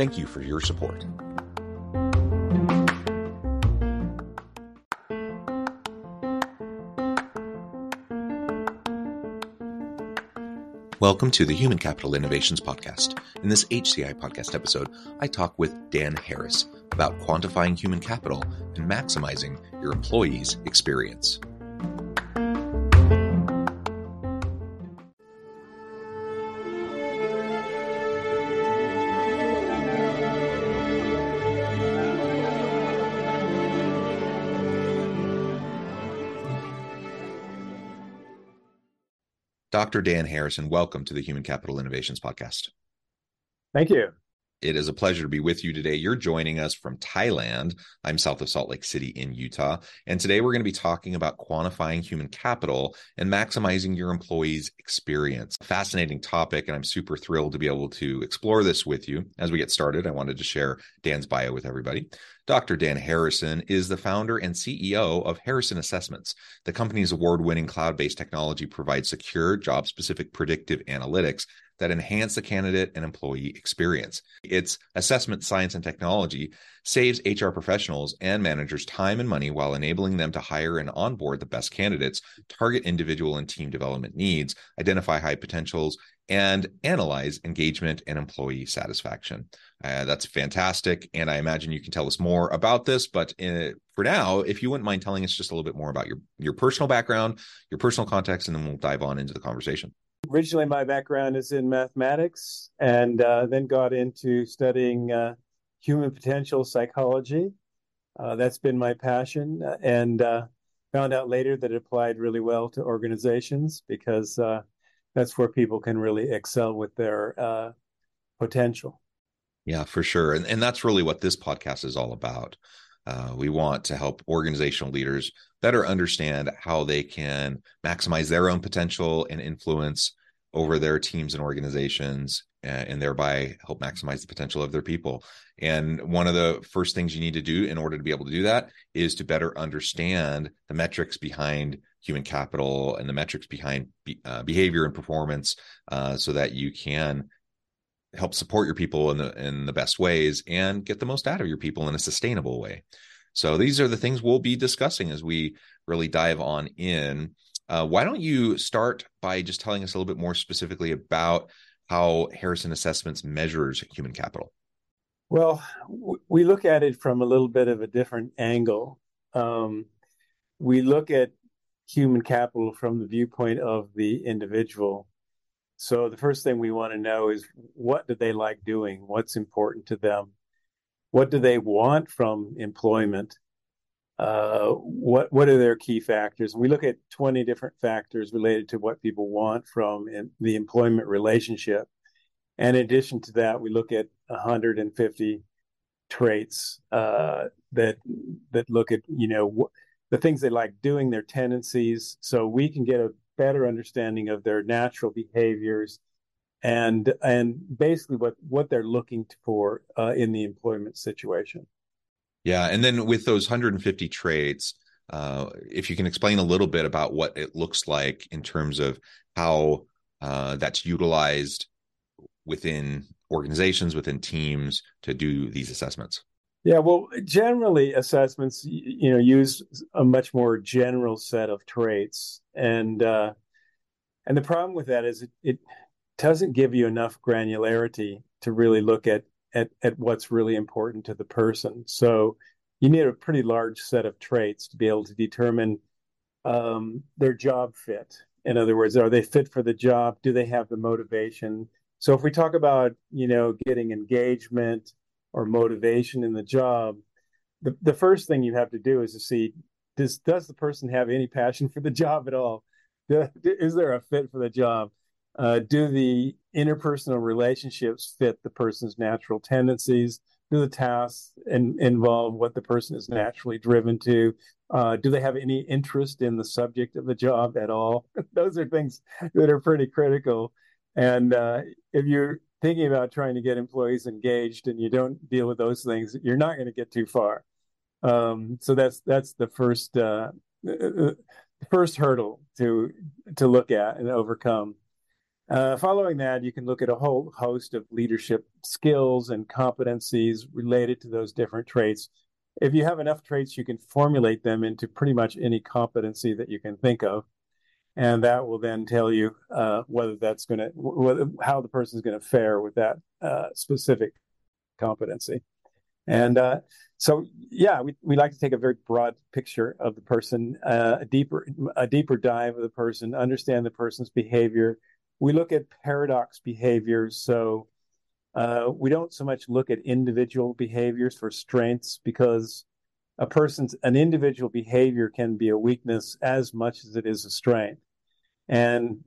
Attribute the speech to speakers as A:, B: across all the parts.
A: Thank you for your support. Welcome to the Human Capital Innovations Podcast. In this HCI podcast episode, I talk with Dan Harrison about quantifying human capital and maximizing your employees' experience. Dr. Dan Harrison, welcome to the Human Capital Innovations Podcast.
B: Thank you.
A: It is a pleasure to be with you today. You're joining us from Thailand. I'm south of Salt Lake City in Utah. And today we're going to be talking about quantifying human capital and maximizing your employees' experience. Fascinating topic. And I'm super thrilled to be able to explore this with you. As we get started, I wanted to share Dan's bio with everybody. Dr. Dan Harrison is the founder and CEO of Harrison Assessments. The company's award winning cloud based technology provides secure, job specific predictive analytics that enhance the candidate and employee experience. Its assessment science and technology saves HR professionals and managers time and money while enabling them to hire and onboard the best candidates, target individual and team development needs, identify high potentials, and analyze engagement and employee satisfaction. Uh, that's fantastic. And I imagine you can tell us more about this. But in, uh, for now, if you wouldn't mind telling us just a little bit more about your, your personal background, your personal context, and then we'll dive on into the conversation.
B: Originally, my background is in mathematics and uh, then got into studying uh, human potential psychology. Uh, that's been my passion. And uh, found out later that it applied really well to organizations because that's where people can really excel with their uh, potential.
A: Yeah, for sure. And, and that's really what this podcast is all about. Uh, we want to help organizational leaders better understand how they can maximize their own potential and influence over their teams and organizations and thereby help maximize the potential of their people. And one of the first things you need to do in order to be able to do that is to better understand the metrics behind human capital and the metrics behind be, uh, behavior and performance uh, so that you can help support your people in the in the best ways and get the most out of your people in a sustainable way. So these are the things we'll be discussing as we really dive on in. Uh, why don't you start by just telling us a little bit more specifically about how Harrison Assessments measures human capital?
B: Well, we look at it from a little bit of a different angle. Um, we look at human capital from the viewpoint of the individual. So the first thing we want to know is what do they like doing? What's important to them? What do they want from employment? Uh, what what are their key factors? We look at 20 different factors related to what people want from the employment relationship. And in addition to that, we look at 150 traits uh, that that look at you know the things they like doing, their tendencies, so we can get a better understanding of their natural behaviors and and basically what what they're looking for uh, in the employment situation.
A: Yeah, and then with those 150 traits, uh, if you can explain a little bit about what it looks like in terms of how uh, that's utilized within organizations, within teams to do these assessments.
B: Yeah, well, generally assessments, you know, use a much more general set of traits, and uh, and the problem with that is it, it doesn't give you enough granularity to really look at at at what's really important to the person. So you need a pretty large set of traits to be able to determine um, their job fit. In other words, are they fit for the job? Do they have the motivation? So if we talk about you know getting engagement or motivation in the job, the, the first thing you have to do is to see does does the person have any passion for the job at all? Is there a fit for the job? Uh, do the interpersonal relationships fit the person's natural tendencies? Do the tasks in, involve what the person is naturally driven to? Uh, do they have any interest in the subject of the job at all? Those are things that are pretty critical. And uh, if you're thinking about trying to get employees engaged and you don't deal with those things, you're not going to get too far. Um, so that's that's the first uh, uh first hurdle to to look at and overcome. Uh, following that, you can look at a whole host of leadership skills and competencies related to those different traits. If you have enough traits, you can formulate them into pretty much any competency that you can think of, and that will then tell you uh, whether that's going to how the person is going to fare with that uh, specific competency. And uh, so, yeah, we, we like to take a very broad picture of the person, uh, a deeper a deeper dive of the person, understand the person's behavior. We look at paradox behaviors. So uh, we don't so much look at individual behaviors for strengths because a person's an individual behavior can be a weakness as much as it is a strength. And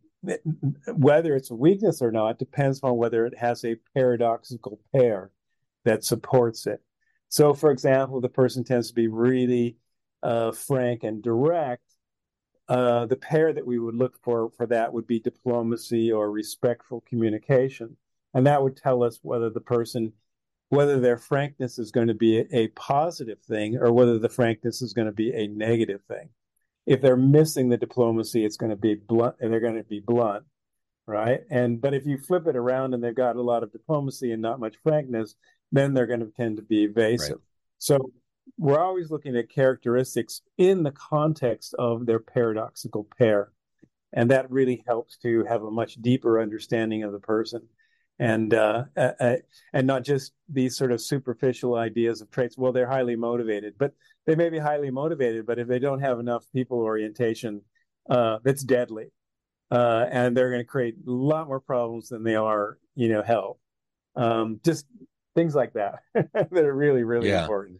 B: whether it's a weakness or not depends on whether it has a paradoxical pair that supports it. So, for example, the person tends to be really uh, frank and direct. Uh, the pair that we would look for for that would be diplomacy or respectful communication, and that would tell us whether the person, whether their frankness is going to be a, a positive thing or whether the frankness is going to be a negative thing. If they're missing the diplomacy, it's going to be blunt, and they're going to be blunt right? And but if you flip it around and they've got a lot of diplomacy and not much frankness, then they're going to tend to be evasive. Right. So we're always looking at characteristics in the context of their paradoxical pair. And that really helps to have a much deeper understanding of the person and uh, uh, and not just these sort of superficial ideas of traits. Well, they're highly motivated, but they may be highly motivated, but if they don't have enough people orientation, uh, that's deadly, uh, and they're going to create a lot more problems than they are, you know, help. Um, just things like that that are really really yeah. important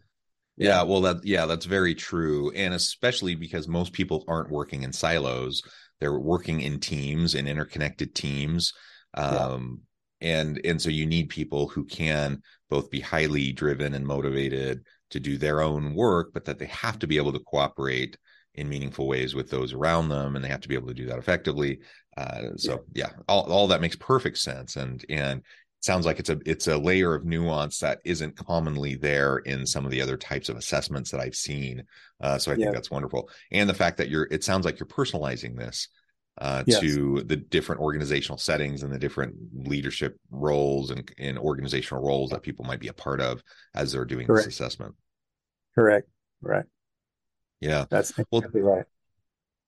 A: yeah. well that yeah that's very true and especially because most people aren't working in silos they're working in teams and interconnected teams um yeah. and and so you need people who can both be highly driven and motivated to do their own work but that they have to be able to cooperate in meaningful ways with those around them and they have to be able to do that effectively uh, so yeah. yeah, all, all that makes perfect sense and and sounds like it's a it's a layer of nuance that isn't commonly there in some of the other types of assessments that I've seen. Uh, so I think that's wonderful, and the fact that you're it sounds like you're personalizing this uh, yes. to the different organizational settings and the different leadership roles and, and organizational roles that people might be a part of as they're doing Correct. this assessment.
B: Correct. Right.
A: Yeah.
B: That's exactly well, right.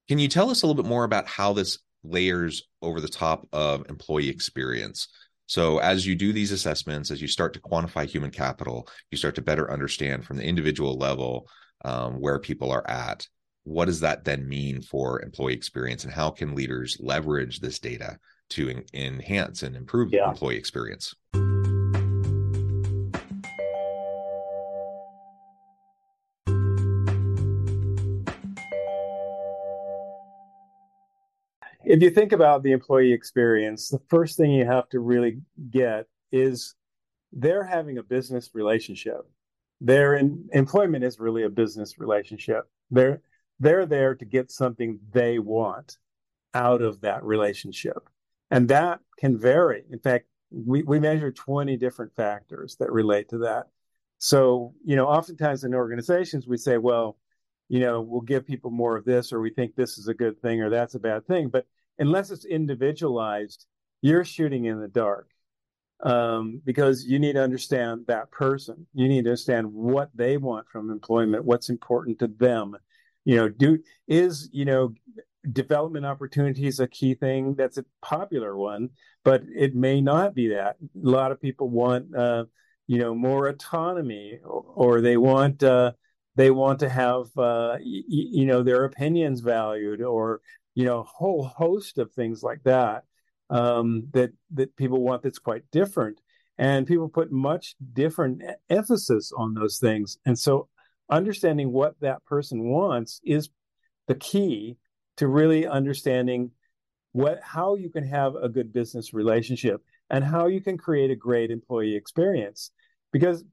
A: Can you tell us a little bit more about how this layers over the top of employee experience? So, as you do these assessments, as you start to quantify human capital, you start to better understand from the individual level um, where people are at. What does that then mean for employee experience, and how can leaders leverage this data to en- enhance and improve yeah. employee experience?
B: If you think about the employee experience, the first thing you have to really get is they're having a business relationship. Their in, employment is really a business relationship. They're they're there to get something they want out of that relationship. And that can vary. In fact, we, we measure 20 different factors that relate to that. So, you know, oftentimes in organizations, we say, well, you know, we'll give people more of this, or we think this is a good thing, or that's a bad thing. But unless it's individualized, you're shooting in the dark um, because you need to understand that person. You need to understand what they want from employment, what's important to them. You know, do is you know development opportunities a key thing? That's a popular one, but it may not be that. A lot of people want. Uh, you know more autonomy or, or they want uh, they want to have uh, y- you know their opinions valued or you know a whole host of things like that um, that that people want that's quite different. And people put much different emphasis on those things. And so understanding what that person wants is the key to really understanding what how you can have a good business relationship and how you can create a great employee experience. Because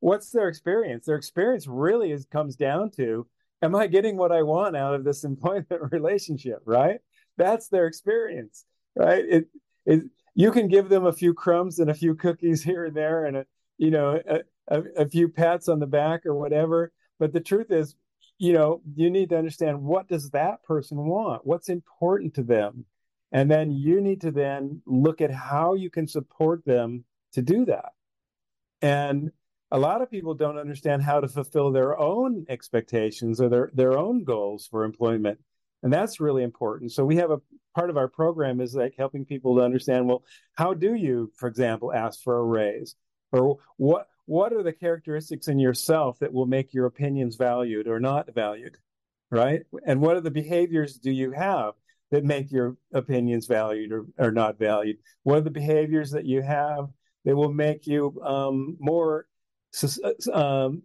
B: what's their experience? Their experience really is comes down to am i getting what i want out of this employment relationship right? That's their experience right? It, it you can give them a few crumbs and a few cookies here and there and a you know a, a, a few pats on the back or whatever but the truth is you know you need to understand what does that person want? What's important to them? And then you need to then look at how you can support them to do that. And a lot of people don't understand how to fulfill their own expectations or their, their own goals for employment. And that's really important. So we have a part of our program is like helping people to understand well how do you for example ask for a raise? Or what what are the characteristics in yourself that will make your opinions valued or not valued right? And what are the behaviors do you have that make your opinions valued or, or not valued? What are the behaviors that you have that will make you um, more um,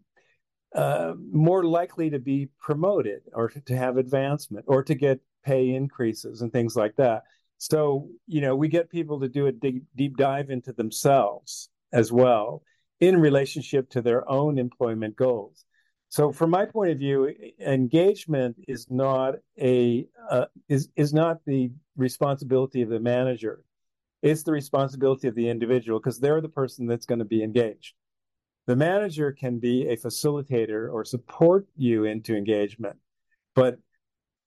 B: uh, more likely to be promoted or to have advancement or to get pay increases and things like that. So, you know, we get people to do a deep, deep dive into themselves as well in relationship to their own employment goals. So, from my point of view, engagement is not a uh, is is not the responsibility of the manager. It's the responsibility of the individual because they're the person that's going to be engaged. The manager can be a facilitator or support you into engagement, but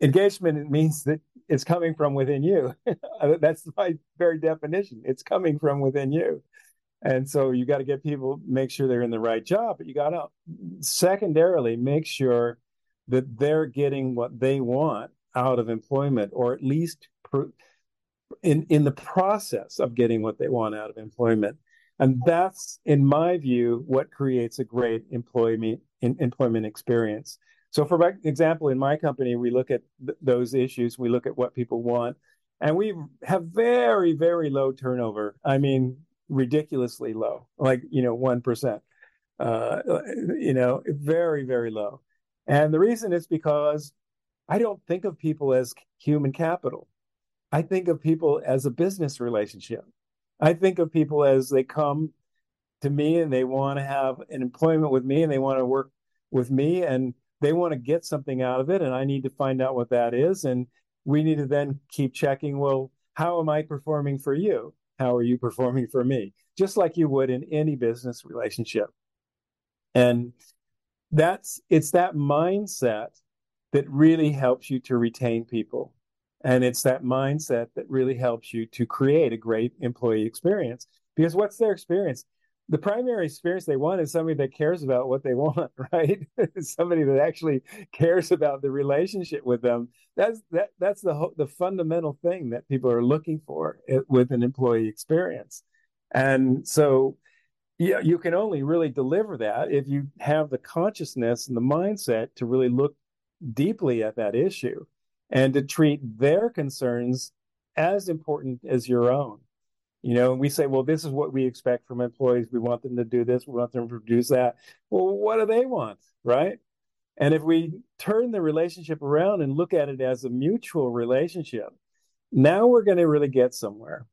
B: engagement means that it's coming from within you. That's my very definition. It's coming from within you. And so you got to get people, make sure they're in the right job, but you got to secondarily make sure that they're getting what they want out of employment, or at least in in the process of getting what they want out of employment. And that's, in my view, what creates a great employment employment experience. So, for example, in my company, we look at th- those issues. We look at what people want, and we have very, very low turnover. I mean, ridiculously low, like you know, one percent. Uh, you know, very, very low. And the reason is because I don't think of people as human capital. I think of people as a business relationship. I think of people as they come to me and they want to have an employment with me and they want to work with me and they want to get something out of it and I need to find out what that is. And we need to then keep checking well how am I performing for you? How are you performing for me? Just like you would in any business relationship. And that's it's that mindset that really helps you to retain people and it's that mindset that really helps you to create a great employee experience. Because what's their experience? The primary experience they want is somebody that cares about what they want, right? somebody that actually cares about the relationship with them. That's that that's the the fundamental thing that people are looking for eh, with an employee experience. And so yeah, you can only really deliver that if you have the consciousness and the mindset to really look deeply at that issue and to treat their concerns as important as your own. You know, we say, well, this is what we expect from employees. We want them to do this. We want them to produce that. Well, what do they want? Right. And if we turn the relationship around and look at it as a mutual relationship, now we're going to really get somewhere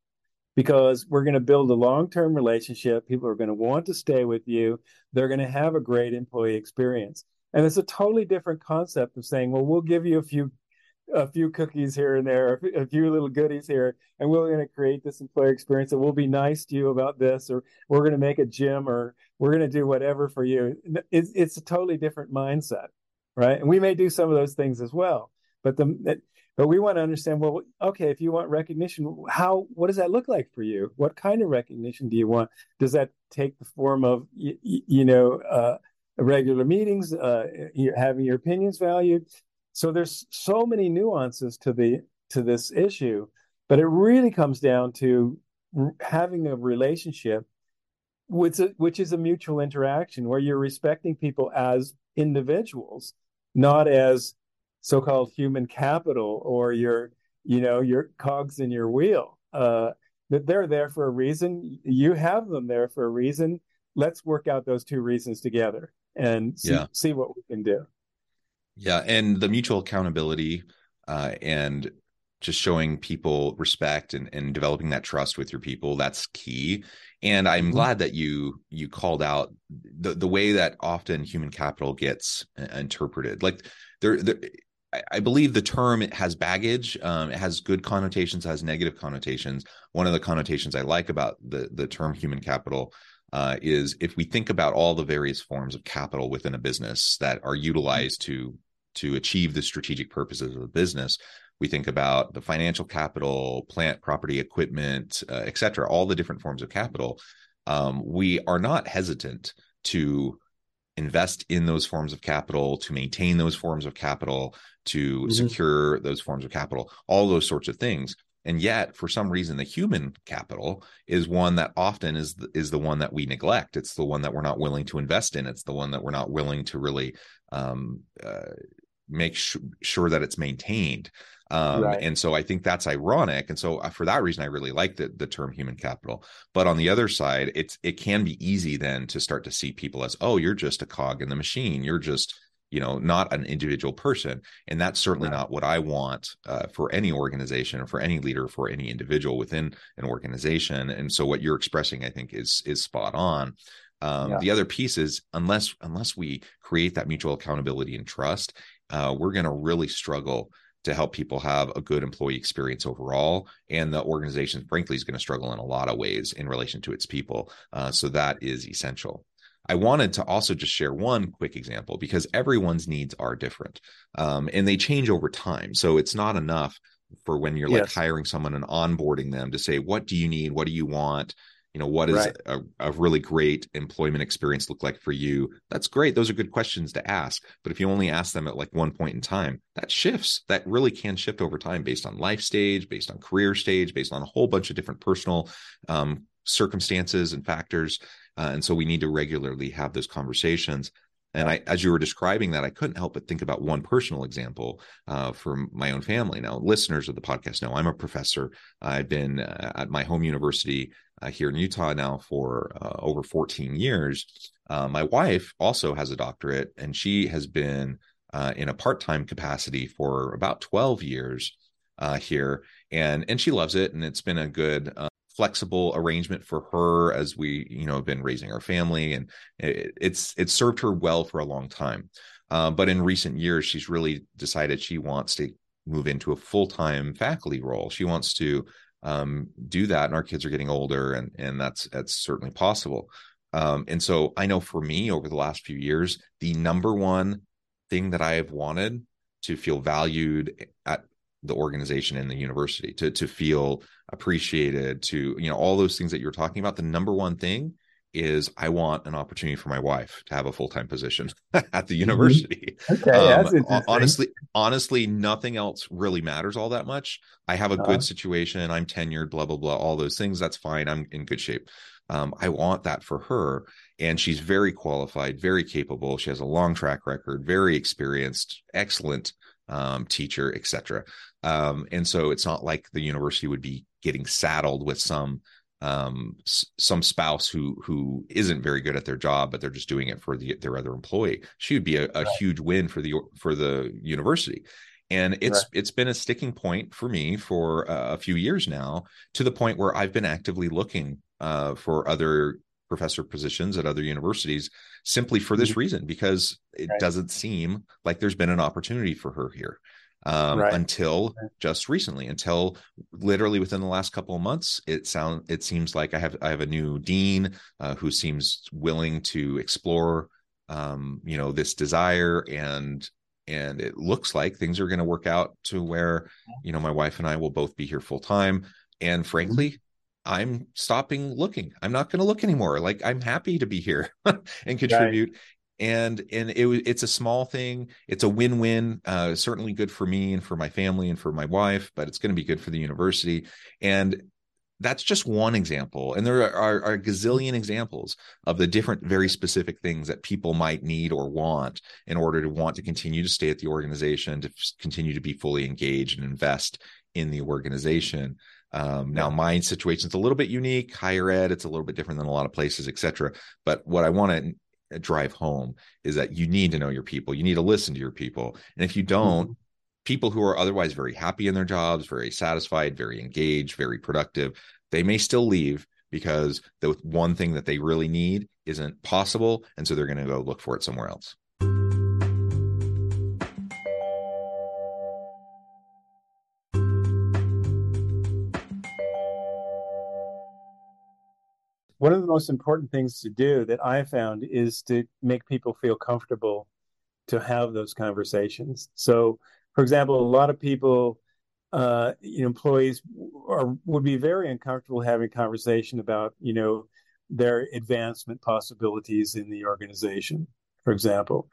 B: because we're going to build a long term relationship. People are going to want to stay with you. They're going to have a great employee experience. And it's a totally different concept of saying, well, we'll give you a few a few cookies here and there, a few little goodies here, and we're going to create this employer experience. And we'll be nice to you about this, or we're going to make a gym, or we're going to do whatever for you. It's, it's a totally different mindset, right? And we may do some of those things as well, but the but we want to understand. Well, okay, if you want recognition, how what does that look like for you? What kind of recognition do you want? Does that take the form of you, you know? Uh, regular meetings, uh, having your opinions valued so there's so many nuances to the to this issue, but it really comes down to having a relationship which, which is a mutual interaction where you're respecting people as individuals, not as so-called human capital or your, you know, your cogs in your wheel. Uh, that they're there for a reason. You have them there for a reason. Let's work out those two reasons together and see, yeah. see what we can do.
A: Yeah, and the mutual accountability uh, and just showing people respect and, and developing that trust with your people that's key and i'm mm-hmm. glad that you you called out the the way that often human capital gets uh, interpreted like there, there I believe the term it has baggage. Um, it has good connotations, has negative connotations. One of the connotations I like about the the term human capital uh, is if we think about all the various forms of capital within a business that are utilized to to achieve the strategic purposes of the business, we think about the financial capital, plant, property, equipment, uh, et cetera, all the different forms of capital. Um, we are not hesitant to invest in those forms of capital, to maintain those forms of capital, to mm-hmm. secure those forms of capital, all those sorts of things. And yet, for some reason, the human capital is one that often is the, is the one that we neglect. It's the one that we're not willing to invest in. It's the one that we're not willing to really um, uh, make sh- sure that it's maintained. Um, right. And so I think that's ironic. And so uh, for that reason, I really like the, the term human capital. But on the other side, it's it can be easy then to start to see people as, oh, you're just a cog in the machine. You're just you know not an individual person and that's certainly right. not what i want uh, for any organization or for any leader for any individual within an organization and so what you're expressing i think is is spot on um, yeah. the other piece is unless unless we create that mutual accountability and trust uh, we're going to really struggle to help people have a good employee experience overall. And the organization, frankly, is going to struggle in a lot of ways in relation to its people. Uh, so that is essential. I wanted to also just share one quick example because everyone's needs are different um, and they change over time. So it's not enough for when you're yes. like hiring someone and onboarding them to say, what do you need? What do you want? You know what does right. a, a, really great employment experience look like for you that's great those are good questions to ask but if you only ask them at like one point in time that shifts that really can shift over time based on life stage based on career stage based on a whole bunch of different personal um, circumstances and factors uh, and so we need to regularly have those conversations and I, as you were describing that, I couldn't help but think about one personal example uh, from my own family. Now, listeners of the podcast know I'm a professor. I've been uh, at my home university uh, here in Utah now for uh, over 14 years. Uh, my wife also has a doctorate, and she has been uh, in a part-time capacity for about 12 years here, and and she loves it, and it's been a good flexible arrangement for her as we you know have been raising our family and it, it's it's served her well for a long time uh, but in recent years she's really decided she wants to move into a full-time faculty role she wants to um, do that and our kids are getting older and and that's that's certainly possible. Um, and so i know for me over the last few years the number one thing that i have wanted to feel valued at the organization and the university to to feel appreciated to you know all those things that you're talking about the number one thing is I want an opportunity for my wife to have a full time position at the mm-hmm. university.
B: Okay, um,
A: honestly, honestly, nothing else really matters all that much. I have a uh-huh. good situation. I'm tenured, blah blah blah, all those things. That's fine. I'm in good shape. Um, I want that for her, and she's very qualified, very capable. She has a long track record, very experienced, excellent um, teacher, etc. Um, and so it's not like the university would be getting saddled with some um, some spouse who who isn't very good at their job, but they're just doing it for the, their other employee. She would be a, a right. huge win for the for the university. And it's right. it's been a sticking point for me for uh, a few years now, to the point where I've been actively looking uh, for other professor positions at other universities simply for this mm-hmm. reason because it right. doesn't seem like there's been an opportunity for her here um, right. until just recently until literally within the last couple of months it sound it seems like i have i have a new dean uh, who seems willing to explore um, you know this desire and and it looks like things are going to work out to where you know my wife and i will both be here full time and mm-hmm. frankly I'm stopping looking. I'm not going to look anymore. Like I'm happy to be here and contribute. Right. And and it it's a small thing. It's a win-win. Uh, certainly good for me and for my family and for my wife, but it's going to be good for the university. And that's just one example and there are, are, a gazillion examples of the different very specific things that people might need or want in order to want to continue to stay at the organization to continue to be fully engaged and invest in the organization um, now my situation is a little bit unique higher ed it's a little bit different than a lot of places etc but what i want to drive home is that you need to know your people you need to listen to your people and if you don't mm-hmm people who are otherwise very happy in their jobs, very satisfied, very engaged, very productive, they may still leave because the one thing that they really need isn't possible. And so they're going to go look for it somewhere else.
B: One of the most important things to do that I found is to make people feel comfortable to have those conversations. So for example, a lot of people, uh, you know, employees are, would be very uncomfortable having conversation about, you know, their advancement possibilities in the organization, for example.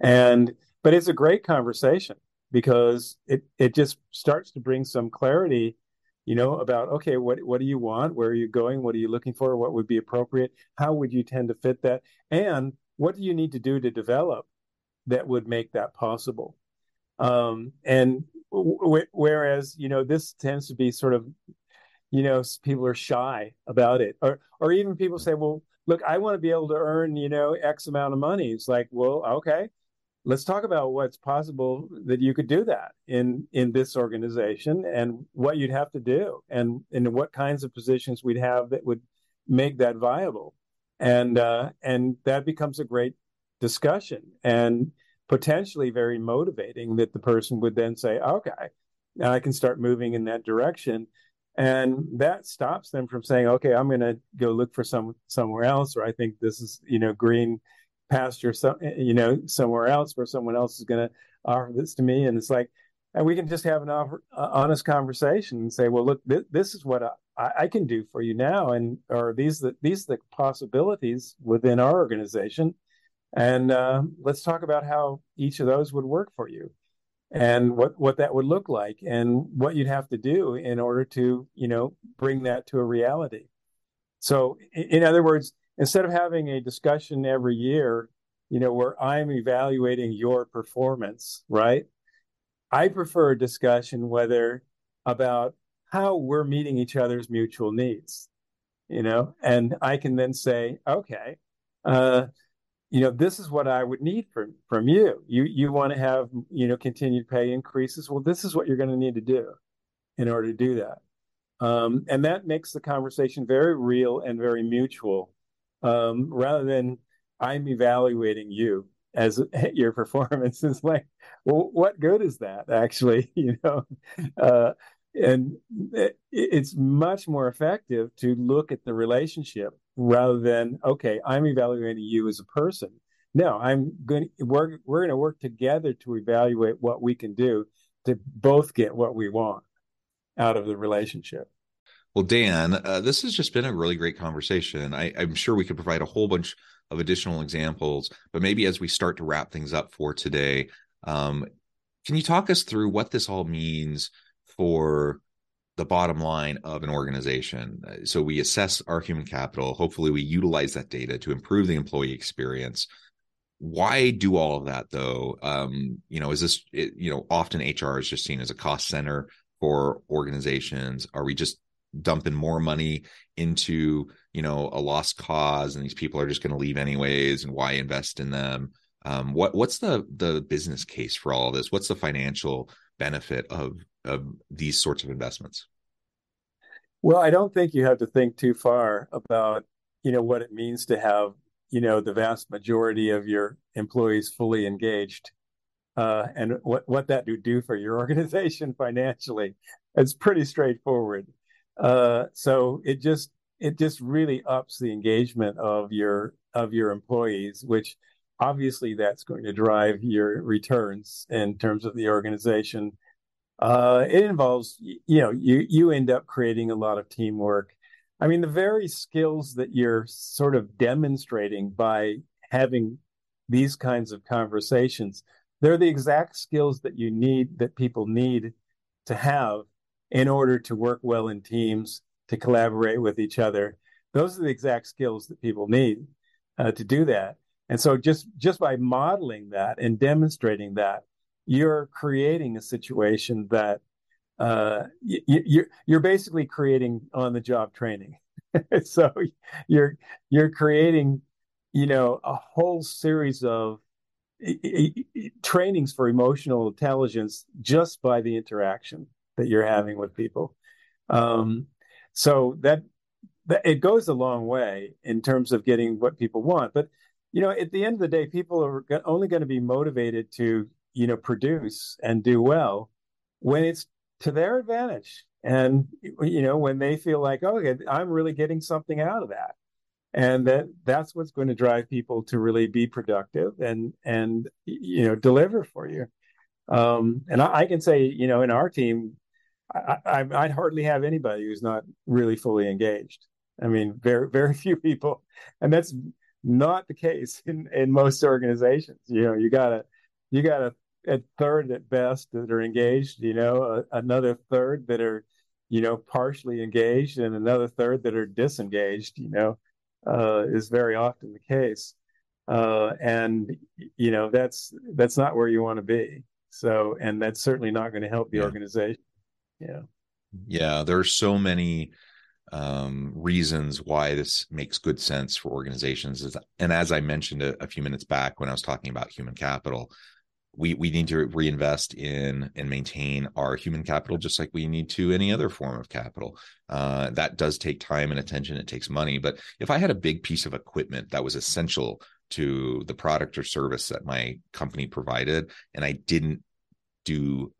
B: And but it's a great conversation because it it just starts to bring some clarity, you know, about okay, what what do you want? Where are you going? What are you looking for? What would be appropriate? How would you tend to fit that? And what do you need to do to develop that would make that possible? Um, and w- whereas, you know, this tends to be sort of, you know, people are shy about it, or or even people say, well, look, I want to be able to earn, you know, X amount of money. It's like, well, okay, let's talk about what's possible that you could do that in in this organization and what you'd have to do and and what kinds of positions we'd have that would make that viable and uh and that becomes a great discussion and potentially very motivating that the person would then say, okay, now I can start moving in that direction. And that stops them from saying, okay, I'm going to go look for some somewhere else, or I think this is, you know, green pasture, some, you know, somewhere else where someone else is going to offer this to me. And it's like, and we can just have an offer, uh, honest conversation and say, well, look, th- this is what I, I, can do for you now, and or these the, these the possibilities within our organization and uh, let's talk about how each of those would work for you and what, what that would look like and what you'd have to do in order to, you know, bring that to a reality. So, in other words, instead of having a discussion every year, you know, where I'm evaluating your performance, right? I prefer a discussion whether about how we're meeting each other's mutual needs, you know, and I can then say, okay, uh, you know this is what i would need from from you. You you want to have you know continued pay increases? Well this is what you're going to need to do in order to do that. Um, and that makes the conversation very real and very mutual um, rather than i'm evaluating you as your performance is like well what good is that actually you know? Uh, and it, it's much more effective to look at the relationship rather than okay i'm evaluating you as a person. No i'm going we're, we're going to work together to evaluate what we can do to both get what we want out of the relationship
A: well dan uh, this has just been a really great conversation I, i'm sure we could provide a whole bunch of additional examples but maybe as we start to wrap things up for today um, can you talk us through what this all means for the bottom line of an organization. Uh, so we assess our human capital. Hopefully, we utilize that data to improve the employee experience. Why do all of that though? Um, you know, is this it, you know often HR is just seen as a cost center for organizations? Are we just dumping more money into you know a lost cause, and these people are just going to leave anyways? And why invest in them? Um, what what's the the business case for all of this? What's the financial benefit of of these sorts of investments?
B: Well, I don't think you have to think too far about, you know, what it means to have, you know, the vast majority of your employees fully engaged, uh, and what what that would do for your organization financially. It's pretty straightforward. Uh, so it just it just really ups the engagement of your of your employees, which obviously that's going to drive your returns in terms of the organization uh, it involves, you know, you you end up creating a lot of teamwork. I mean, the very skills that you're sort of demonstrating by having these kinds of conversations, they're the exact skills that you need that people need to have in order to work well in teams to collaborate with each other. Those are the exact skills that people need uh, to do that. And so just just by modeling that and demonstrating that, you're creating a situation that uh, you, you're you're basically creating on the job training. so you're you're creating, you know, a whole series of trainings for emotional intelligence just by the interaction that you're having with people. Um, so that, that it goes a long way in terms of getting what people want. But you know, at the end of the day, people are only going to be motivated to you know produce and do well when it's to their advantage, and you know when they feel like, oh, I'm really getting something out of that and that that's what's going to drive people to really be productive and and you know deliver for you um, and I, I, can say you know in our team I, I i'd hardly have anybody who's not really fully engaged i mean very very few people and that's not the case in in most organizations you know you got a you got a, a third at best that are engaged you know a, another third that are you know partially engaged and another third that are disengaged you know uh, is very often the case. Uh, and you know that's that's not where you want to be. So, and that's certainly not going to help the yeah. organization. Yeah,
A: yeah. There are so many um, reasons why this makes good sense for organizations. And as I mentioned a, a few minutes back when I was talking about human capital, we we need to reinvest in and maintain our human capital just like we need to any other form of capital uh, that does take time and attention it takes money but if i had a big piece of equipment that was essential to the product or service that my company provided and i didn't do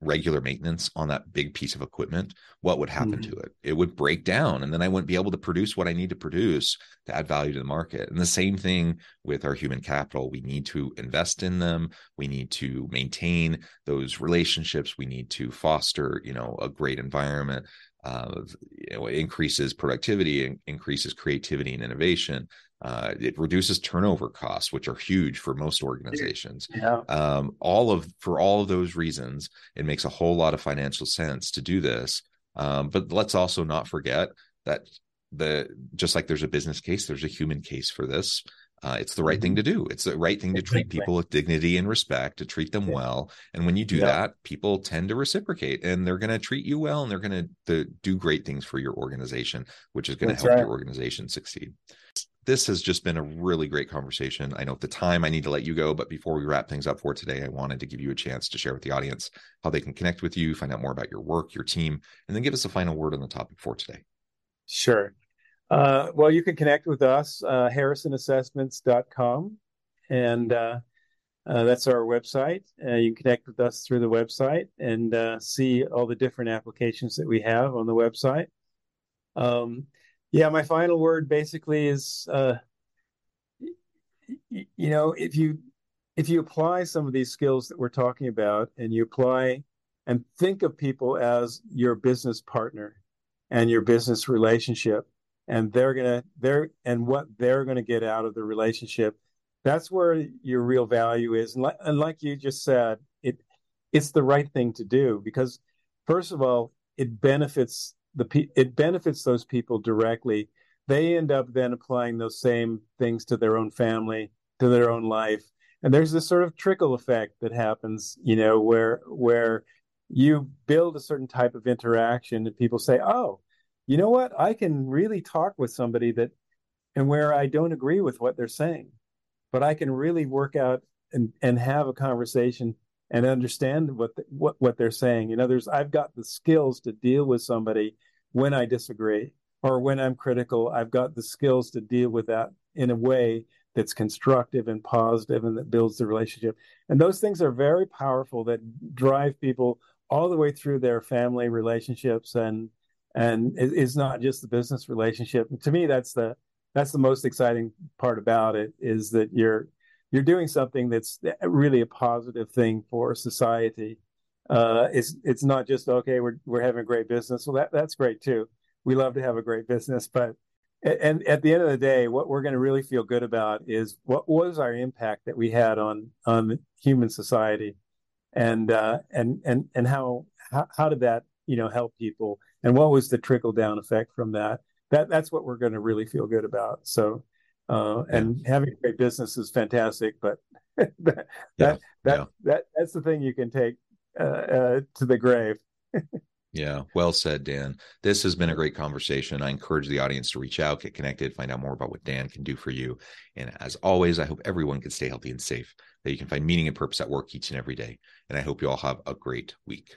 A: regular maintenance on that big piece of equipment, what would happen mm-hmm. to it? It would break down, and then I wouldn't be able to produce what I need to produce to add value to the market. And the same thing with our human capital. We need to invest in them. We need to maintain those relationships. We need to foster, you know, a great environment. Uh, you know, it increases productivity, increases creativity and innovation. Uh, it reduces turnover costs, which are huge for most organizations.
B: Yeah.
A: Um, all of for all of those reasons, it makes a whole lot of financial sense to do this. Um, but let's also not forget that the just like there's a business case, there's a human case for this. Uh, it's the right thing mm-hmm. to do. It's the right thing to treat people with dignity and respect, to treat them well. And when you do yeah. that, people tend to reciprocate and they're going to treat you well and they're going to do great things for your organization, which is going to help right. your organization succeed this has just been a really great conversation. I know at the time I need to let you go, but before we wrap things up for today, I wanted to give you a chance to share with the audience how they can connect with you, find out more about your work, your team, and then give us a final word on the topic for today.
B: Sure. Uh, well, you can connect with us, uh, harrisonassessments.com, and uh, uh, that's our website. Uh, you can connect with us through the website and uh, see all the different applications that we have on the website. Um, yeah, my final word basically is, you know, if you if you apply some of these skills that we're talking about, and you apply and think of people as your business partner and your business relationship, and they're gonna they're and what they're gonna get out of the relationship, that's where your real value is. And like, and like you just said, it it's the right thing to do because first of all, it benefits the it benefits those people directly. They end up then applying those same things to their own family, to their own life, and there's this sort of trickle effect that happens, you know, where where you build a certain type of interaction, and people say, "Oh, you know what? I can really talk with somebody that, and where I don't agree with what they're saying, but I can really work out and and have a conversation." and understand what the, what what they're saying. You know, there's I've got the skills to deal with somebody when I disagree or when I'm critical. I've got the skills to deal with that in a way that's constructive and positive and that builds the relationship. And those things are very powerful that drive people all the way through their family relationships and and it's not just the business relationship. To me, that's the that's the most exciting part about it is that you're you're doing something that's really a positive thing for society uh, it's it's not just okay. We're we're having a great business. Well, that that's great too. We love to have a great business, but and at the end of the day, what we're going to really feel good about is what was our impact that we had on on human society, and uh, and and and how, how how did that you know help people and what was the trickle down effect from that that that's what we're going to really feel good about so uh, and having a great business is fantastic but that that, yeah. that, yeah. that that's the thing you can take uh, uh, to the grave
A: Yeah, well said, Dan. This has been a great conversation. I encourage the audience to reach out, get connected, find out more about what Dan can do for you. And as always, I hope everyone can stay healthy and safe, that you can find meaning and purpose at work each and every day. And I hope you all have a great week.